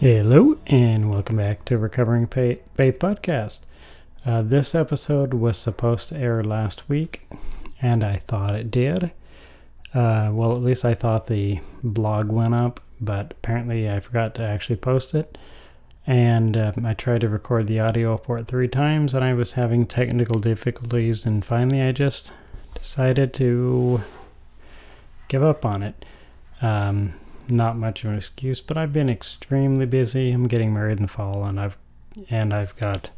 Hello, and welcome back to Recovering Faith Podcast. Uh, this episode was supposed to air last week, and I thought it did. Uh, well, at least I thought the blog went up, but apparently I forgot to actually post it. And uh, I tried to record the audio for it three times, and I was having technical difficulties, and finally I just decided to give up on it. Um, not much of an excuse, but I've been extremely busy. I'm getting married in the fall, and I've and I've got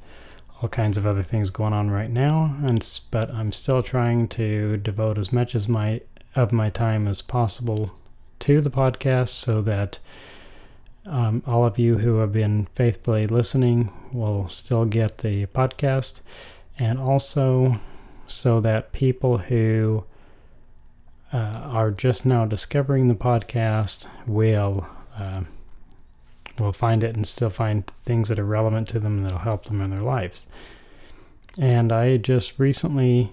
all kinds of other things going on right now. And but I'm still trying to devote as much as my of my time as possible to the podcast, so that um, all of you who have been faithfully listening will still get the podcast, and also so that people who uh, are just now discovering the podcast will uh, will find it and still find things that are relevant to them that'll help them in their lives. And I just recently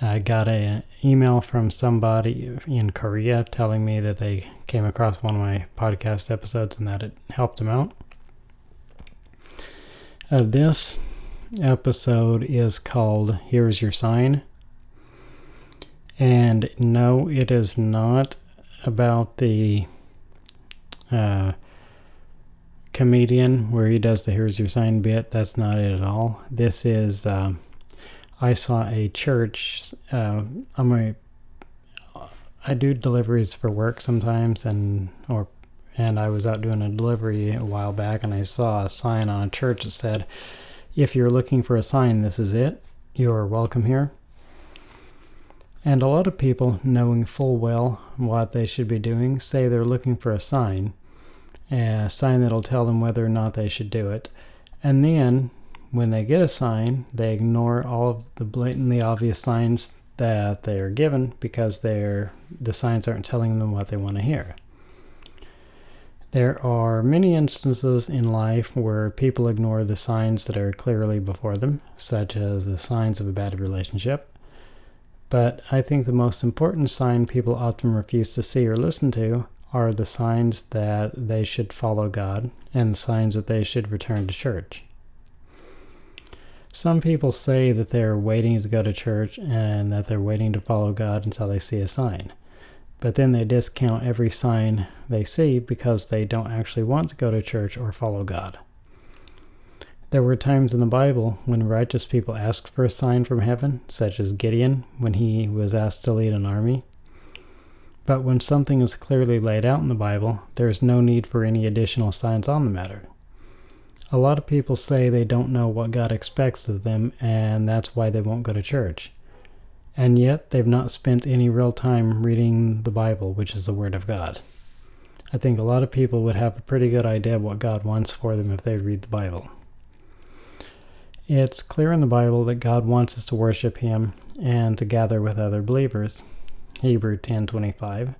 uh, got an email from somebody in Korea telling me that they came across one of my podcast episodes and that it helped them out. Uh, this episode is called Here's Your Sign. And no, it is not about the uh, comedian where he does the here's your sign bit. That's not it at all. This is, uh, I saw a church. Uh, I'm a, I do deliveries for work sometimes, and or and I was out doing a delivery a while back, and I saw a sign on a church that said, "If you're looking for a sign, this is it. You're welcome here." And a lot of people, knowing full well what they should be doing, say they're looking for a sign, a sign that'll tell them whether or not they should do it. And then, when they get a sign, they ignore all of the blatantly obvious signs that they are given because they're, the signs aren't telling them what they want to hear. There are many instances in life where people ignore the signs that are clearly before them, such as the signs of a bad relationship, but I think the most important sign people often refuse to see or listen to are the signs that they should follow God and signs that they should return to church. Some people say that they're waiting to go to church and that they're waiting to follow God until they see a sign. But then they discount every sign they see because they don't actually want to go to church or follow God. There were times in the Bible when righteous people asked for a sign from heaven, such as Gideon when he was asked to lead an army. But when something is clearly laid out in the Bible, there is no need for any additional signs on the matter. A lot of people say they don't know what God expects of them, and that's why they won't go to church. And yet, they've not spent any real time reading the Bible, which is the Word of God. I think a lot of people would have a pretty good idea of what God wants for them if they read the Bible. It's clear in the Bible that God wants us to worship him and to gather with other believers. Hebrew 10:25.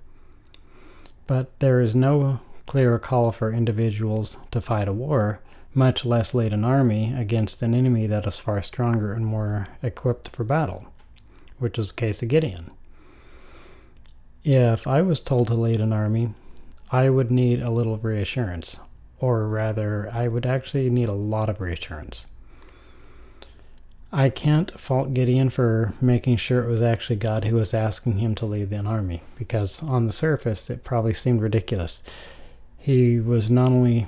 But there is no clear call for individuals to fight a war, much less lead an army against an enemy that is far stronger and more equipped for battle, which is the case of Gideon. If I was told to lead an army, I would need a little reassurance, or rather, I would actually need a lot of reassurance. I can't fault Gideon for making sure it was actually God who was asking him to lead an army, because on the surface it probably seemed ridiculous. He was not only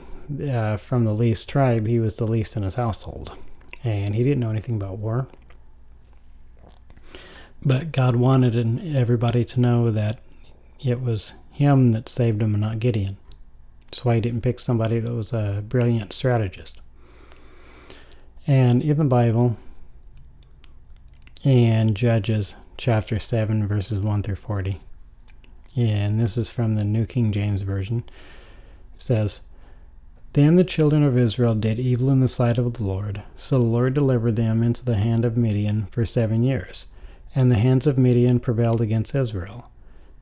uh, from the least tribe, he was the least in his household, and he didn't know anything about war. But God wanted everybody to know that it was him that saved him and not Gideon. That's why he didn't pick somebody that was a brilliant strategist. And in the Bible, and Judges chapter 7, verses 1 through 40. And this is from the New King James Version. It says, Then the children of Israel did evil in the sight of the Lord, so the Lord delivered them into the hand of Midian for seven years, and the hands of Midian prevailed against Israel.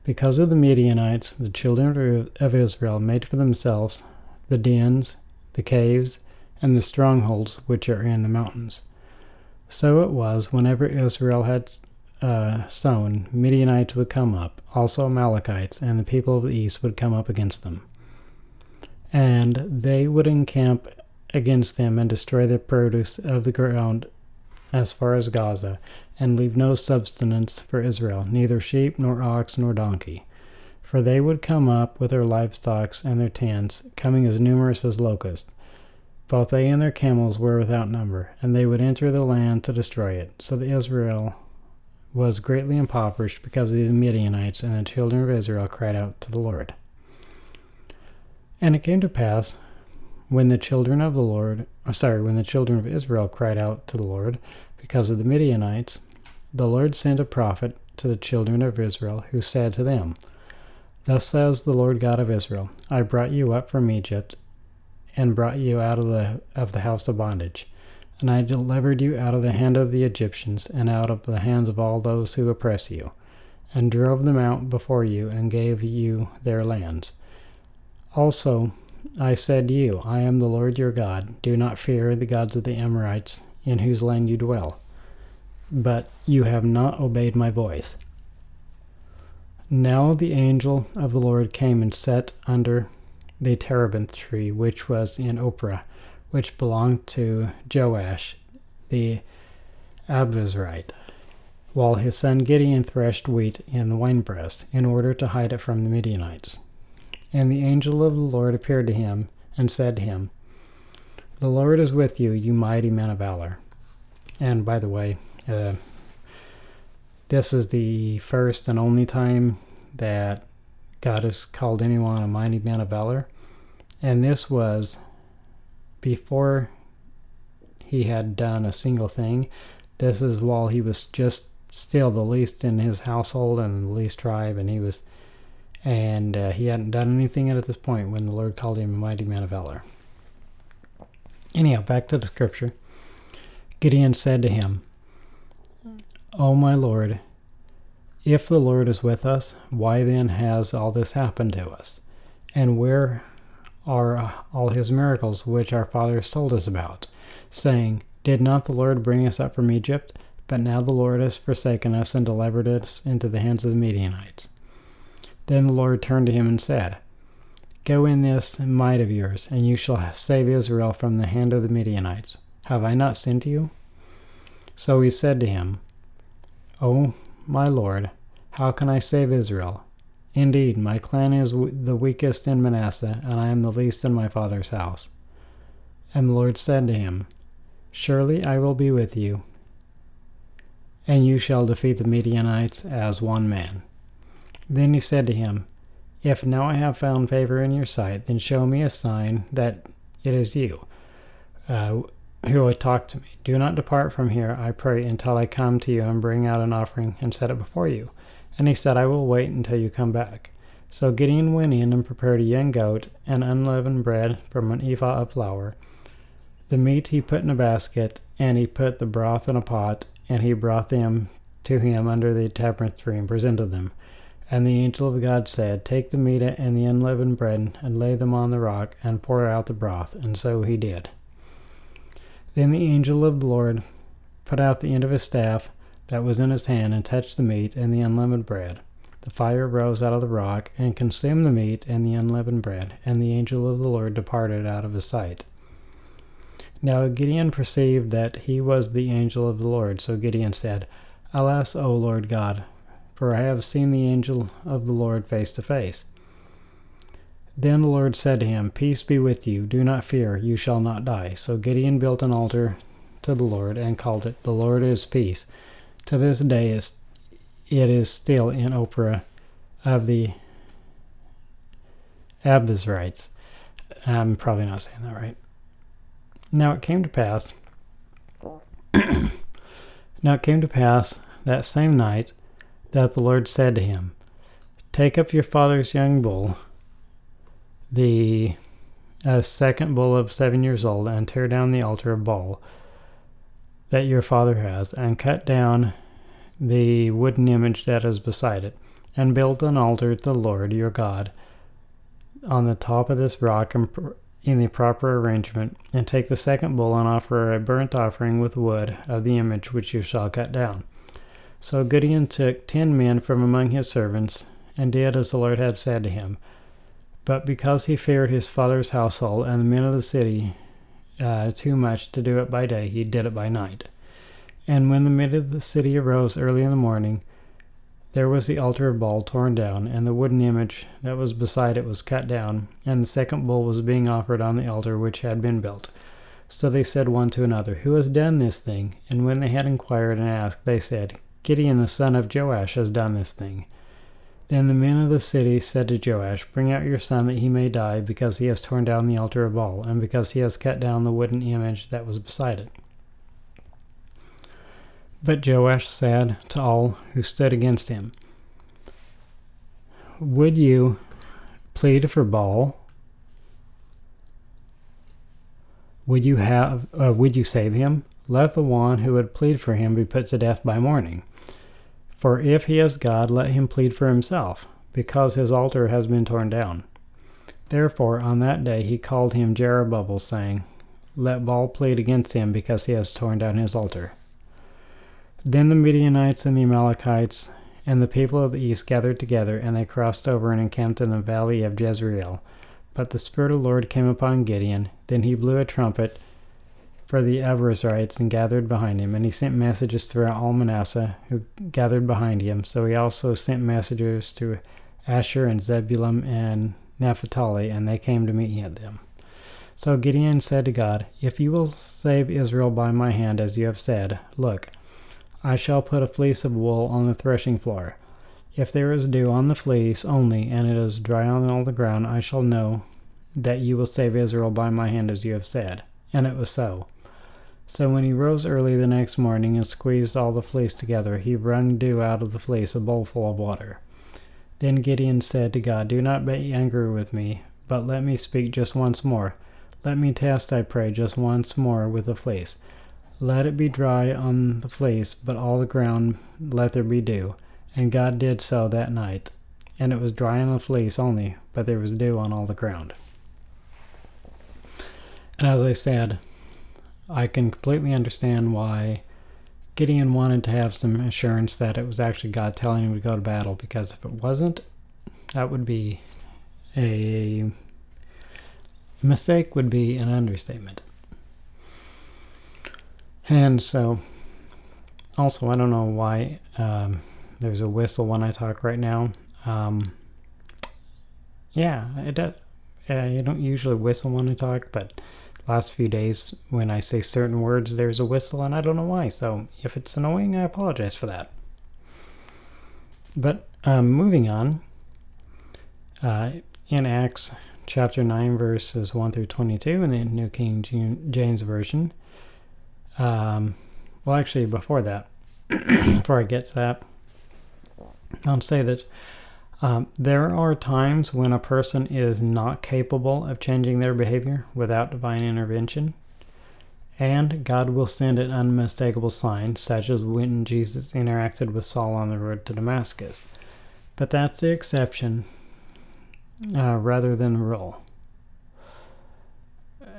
Because of the Midianites, the children of Israel made for themselves the dens, the caves, and the strongholds which are in the mountains. So it was, whenever Israel had uh, sown, Midianites would come up, also Amalekites, and the people of the east would come up against them and they would encamp against them and destroy the produce of the ground as far as Gaza, and leave no subsistence for Israel, neither sheep, nor ox, nor donkey. For they would come up with their livestock and their tents, coming as numerous as locusts. Both they and their camels were without number, and they would enter the land to destroy it. So that Israel was greatly impoverished because of the Midianites, and the children of Israel cried out to the Lord. And it came to pass, when the children of the Lord, uh, sorry, when the children of Israel cried out to the Lord because of the Midianites, the Lord sent a prophet to the children of Israel, who said to them, Thus says the Lord God of Israel, I brought you up from Egypt, and brought you out of the of the house of bondage. And I delivered you out of the hand of the Egyptians, and out of the hands of all those who oppress you, and drove them out before you, and gave you their lands. Also, I said to you, I am the Lord your God. Do not fear the gods of the Amorites, in whose land you dwell. But you have not obeyed my voice. Now the angel of the Lord came and sat under the terebinth tree, which was in Ophrah, which belonged to Joash the Abiezrite, while his son Gideon threshed wheat in the winepress, in order to hide it from the Midianites. And the angel of the Lord appeared to him and said to him, The Lord is with you, you mighty man of valor. And by the way, uh, this is the first and only time that God has called anyone a mighty man of valor. And this was before he had done a single thing. This is while he was just still the least in his household and the least tribe, and he was and uh, he hadn't done anything at this point when the Lord called him a mighty man of valor. Anyhow, back to the scripture. Gideon said to him, O my Lord, if the Lord is with us, why then has all this happened to us? And where are uh, all his miracles which our fathers told us about, saying, Did not the Lord bring us up from Egypt? But now the Lord has forsaken us and delivered us into the hands of the Midianites. Then the Lord turned to him and said, Go in this might of yours, and you shall save Israel from the hand of the Midianites. Have I not sent you? So he said to him, O my Lord, how can I save Israel? Indeed, my clan is the weakest in Manasseh, and I am the least in my father's house. And the Lord said to him, Surely I will be with you, and you shall defeat the Midianites as one man. Then he said to him, If now I have found favor in your sight, then show me a sign that it is you uh, who would talk to me. Do not depart from here, I pray, until I come to you and bring out an offering and set it before you. And he said, I will wait until you come back. So Gideon went in and prepared a young goat and unleavened bread from an ephah of flour. The meat he put in a basket, and he put the broth in a pot, and he brought them to him under the terebinth tree and presented them. And the angel of God said, Take the meat and the unleavened bread, and lay them on the rock, and pour out the broth. And so he did. Then the angel of the Lord put out the end of his staff that was in his hand, and touched the meat and the unleavened bread. The fire rose out of the rock, and consumed the meat and the unleavened bread, and the angel of the Lord departed out of his sight. Now Gideon perceived that he was the angel of the Lord, so Gideon said, Alas, O Lord God, for I have seen the angel of the Lord face to face. Then the Lord said to him, Peace be with you, do not fear, you shall not die. So Gideon built an altar to the Lord and called it, The Lord is Peace. To this day it is still in Ophrah of the Abiezrites. I'm probably not saying that right. Now it came to pass. now it came to pass that same night that the Lord said to him, Take up your father's young bull, the a second bull of seven years old, and tear down the altar of Baal that your father has, and cut down the wooden image that is beside it, and build an altar to the Lord your God on the top of this rock in the proper arrangement, and take the second bull and offer a burnt offering with wood of the image which you shall cut down. So Gideon took ten men from among his servants, and did as the Lord had said to him. But because he feared his father's household and the men of the city uh, too much to do it by day, he did it by night. And when the men of the city arose early in the morning, there was the altar of Baal torn down, and the wooden image that was beside it was cut down, and the second bull was being offered on the altar which had been built. So they said one to another, Who has done this thing? And when they had inquired and asked, they said, Gideon the son of Joash has done this thing. Then the men of the city said to Joash, Bring out your son that he may die, because he has torn down the altar of Baal, and because he has cut down the wooden image that was beside it. But Joash said to all who stood against him, Would you plead for Baal? Would you have uh, would you save him? Let the one who would plead for him be put to death by morning. For if he is God, let him plead for himself, because his altar has been torn down. Therefore on that day he called him Jerubbaal, saying, Let Baal plead against him, because he has torn down his altar. Then the Midianites and the Amalekites and the people of the east gathered together, and they crossed over and encamped in the valley of Jezreel. But the Spirit of the Lord came upon Gideon. Then he blew a trumpet for the Abiezrites and gathered behind him. And he sent messages throughout all Manasseh, who gathered behind him. So he also sent messengers to Asher and Zebulun and Naphtali, and they came to meet them. So Gideon said to God, If you will save Israel by my hand, as you have said, look, I shall put a fleece of wool on the threshing floor. If there is dew on the fleece only, and it is dry on all the ground, I shall know that you will save Israel by my hand, as you have said. And it was so. So when he rose early the next morning and squeezed all the fleece together, he wrung dew out of the fleece, a bowlful of water. Then Gideon said to God, Do not be angry with me, but let me speak just once more. Let me test, I pray, just once more with the fleece. Let it be dry on the fleece, but all the ground let there be dew. And God did so that night. And it was dry on the fleece only, but there was dew on all the ground. And as I said, I can completely understand why Gideon wanted to have some assurance that it was actually God telling him to go to battle, because if it wasn't, that would be a mistake, would be an understatement. And so, also, I don't know why um, there's a whistle when I talk right now. Um, yeah, it does. Uh, you don't usually whistle when I talk, but last few days when I say certain words, there's a whistle, and I don't know why. So if it's annoying, I apologize for that. But um, moving on, uh, in Acts chapter 9, verses 1 through 22 in the New King James Version, um, well, actually, before that, before I get to that, I'll say that um, there are times when a person is not capable of changing their behavior without divine intervention, and God will send an unmistakable sign, such as when Jesus interacted with Saul on the road to Damascus. But that's the exception uh, rather than the rule.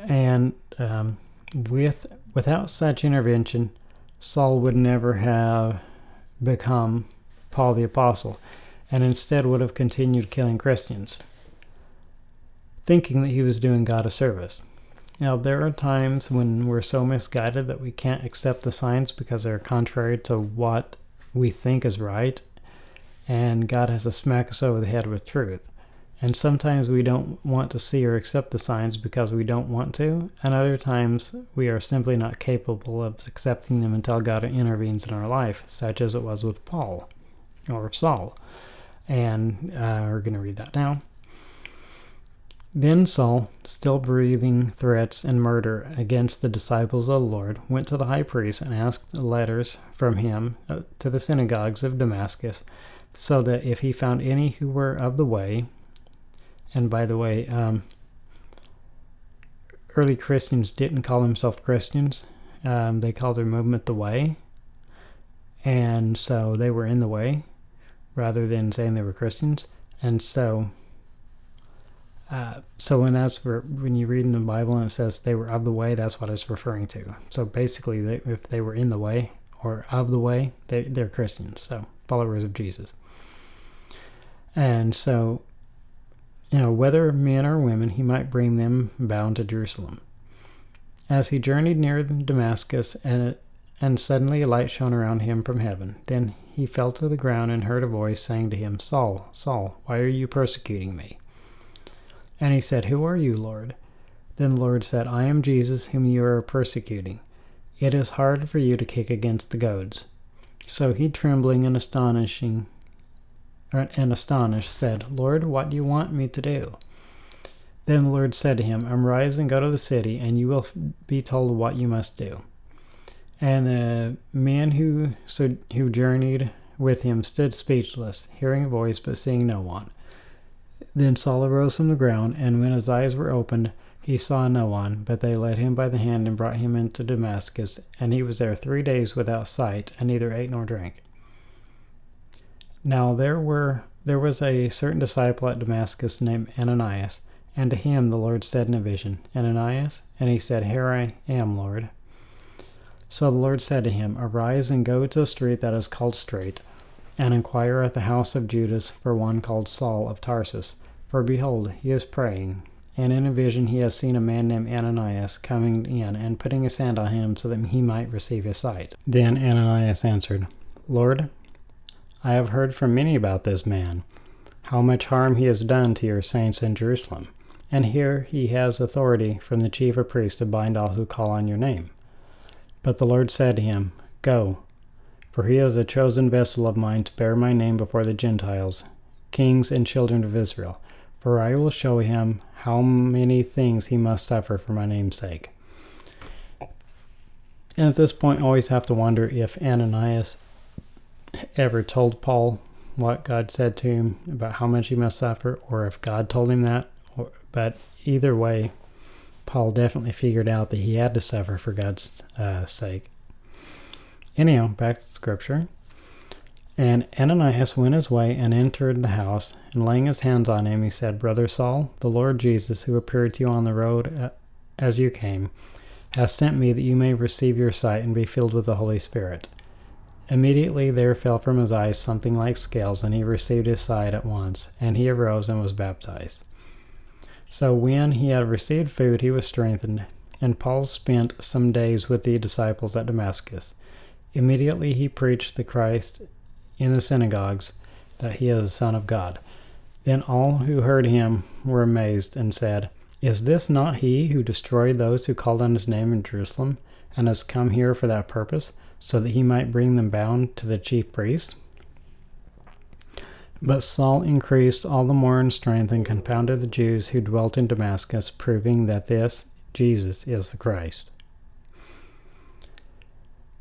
And um, with without such intervention, Saul would never have become Paul the Apostle, and instead would have continued killing Christians, thinking that he was doing God a service. Now, there are times when we're so misguided that we can't accept the signs because they're contrary to what we think is right, and God has to smack us over the head with truth. And sometimes we don't want to see or accept the signs because we don't want to, and other times we are simply not capable of accepting them until God intervenes in our life, such as it was with Paul or Saul. And uh, we're going to read that now. Then Saul, still breathing threats and murder against the disciples of the Lord, went to the high priest and asked letters from him uh, to the synagogues of Damascus, so that if he found any who were of the way, and by the way, um, early Christians didn't call themselves Christians. Um, they called their movement the Way. And so they were in the way rather than saying they were Christians. And so, uh, so when that's where, when you read in the Bible and it says they were of the way, that's what it's referring to. So basically, they, if they were in the way or of the way, they, they're Christians, so followers of Jesus. And so, you know, whether men or women, he might bring them bound to Jerusalem. As he journeyed near Damascus, and, and suddenly a light shone around him from heaven. Then he fell to the ground and heard a voice saying to him, Saul, Saul, why are you persecuting me? And he said, Who are you, Lord? Then the Lord said, I am Jesus, whom you are persecuting. It is hard for you to kick against the goads. So he, trembling and astonishing, er, and astonished, said, Lord, what do you want me to do? Then the Lord said to him, Arise and go to the city, and you will be told what you must do. And the man who so, who journeyed with him stood speechless, hearing a voice but seeing no one. Then Saul arose from the ground, and when his eyes were opened, he saw no one, but they led him by the hand and brought him into Damascus, and he was there three days without sight, and neither ate nor drank. Now there were there was a certain disciple at Damascus named Ananias, and to him the Lord said in a vision, Ananias? And he said, Here I am, Lord. So the Lord said to him, Arise and go to the street that is called Straight, and inquire at the house of Judas for one called Saul of Tarsus. For behold, he is praying. And in a vision he has seen a man named Ananias coming in and putting his hand on him so that he might receive his sight. Then Ananias answered, Lord, I have heard from many about this man, how much harm he has done to your saints in Jerusalem. And here he has authority from the chief of priests to bind all who call on your name. But the Lord said to him, Go, for he is a chosen vessel of mine to bear my name before the Gentiles, kings and children of Israel. For I will show him how many things he must suffer for my name's sake. And at this point, I always have to wonder if Ananias ever told Paul what God said to him about how much he must suffer, or if God told him that, but either way, Paul definitely figured out that he had to suffer for God's uh, sake. Anyhow, back to scripture. And Ananias went his way and entered the house, and laying his hands on him, he said, Brother Saul, the Lord Jesus, who appeared to you on the road uh, as you came, has sent me that you may receive your sight and be filled with the Holy Spirit. Immediately there fell from his eyes something like scales, and he received his sight at once, and he arose and was baptized. So when he had received food, he was strengthened, and Paul spent some days with the disciples at Damascus. Immediately he preached the Christ in the synagogues, that he is the Son of God. Then all who heard him were amazed, and said, Is this not he who destroyed those who called on his name in Jerusalem, and has come here for that purpose, so that he might bring them bound to the chief priests? But Saul increased all the more in strength and confounded the Jews who dwelt in Damascus, proving that this Jesus is the Christ.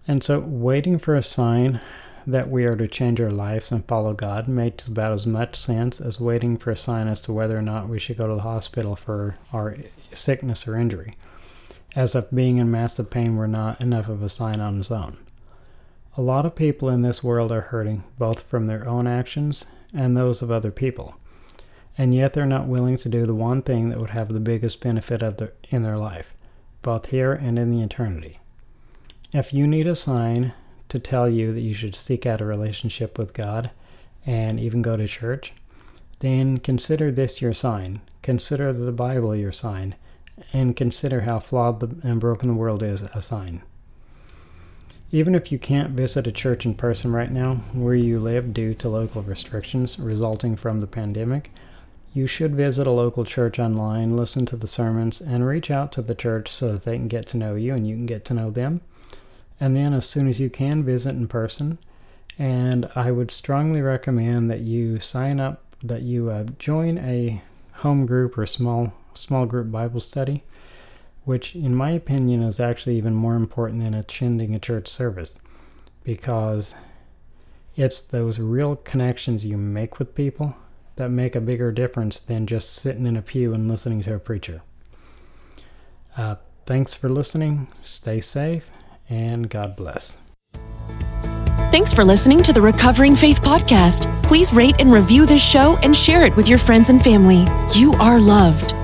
And so, waiting for a sign that we are to change our lives and follow God makes about as much sense as waiting for a sign as to whether or not we should go to the hospital for our sickness or injury, as if being in massive pain were not enough of a sign on its own. A lot of people in this world are hurting, both from their own actions and those of other people. And yet they're not willing to do the one thing that would have the biggest benefit of their, in their life, both here and in the eternity. If you need a sign to tell you that you should seek out a relationship with God and even go to church, then consider this your sign. Consider the Bible your sign, and consider how flawed and broken the world is a sign. Even if you can't visit a church in person right now where you live due to local restrictions resulting from the pandemic, you should visit a local church online, listen to the sermons, and reach out to the church so that they can get to know you and you can get to know them. And then, as soon as you can, visit in person. And I would strongly recommend that you sign up, that you uh, join a home group or small small group Bible study which, in my opinion, is actually even more important than attending a church service because it's those real connections you make with people that make a bigger difference than just sitting in a pew and listening to a preacher. Uh, thanks for listening. Stay safe and God bless. Thanks for listening to the Recovering Faith Podcast. Please rate and review this show and share it with your friends and family. You are loved.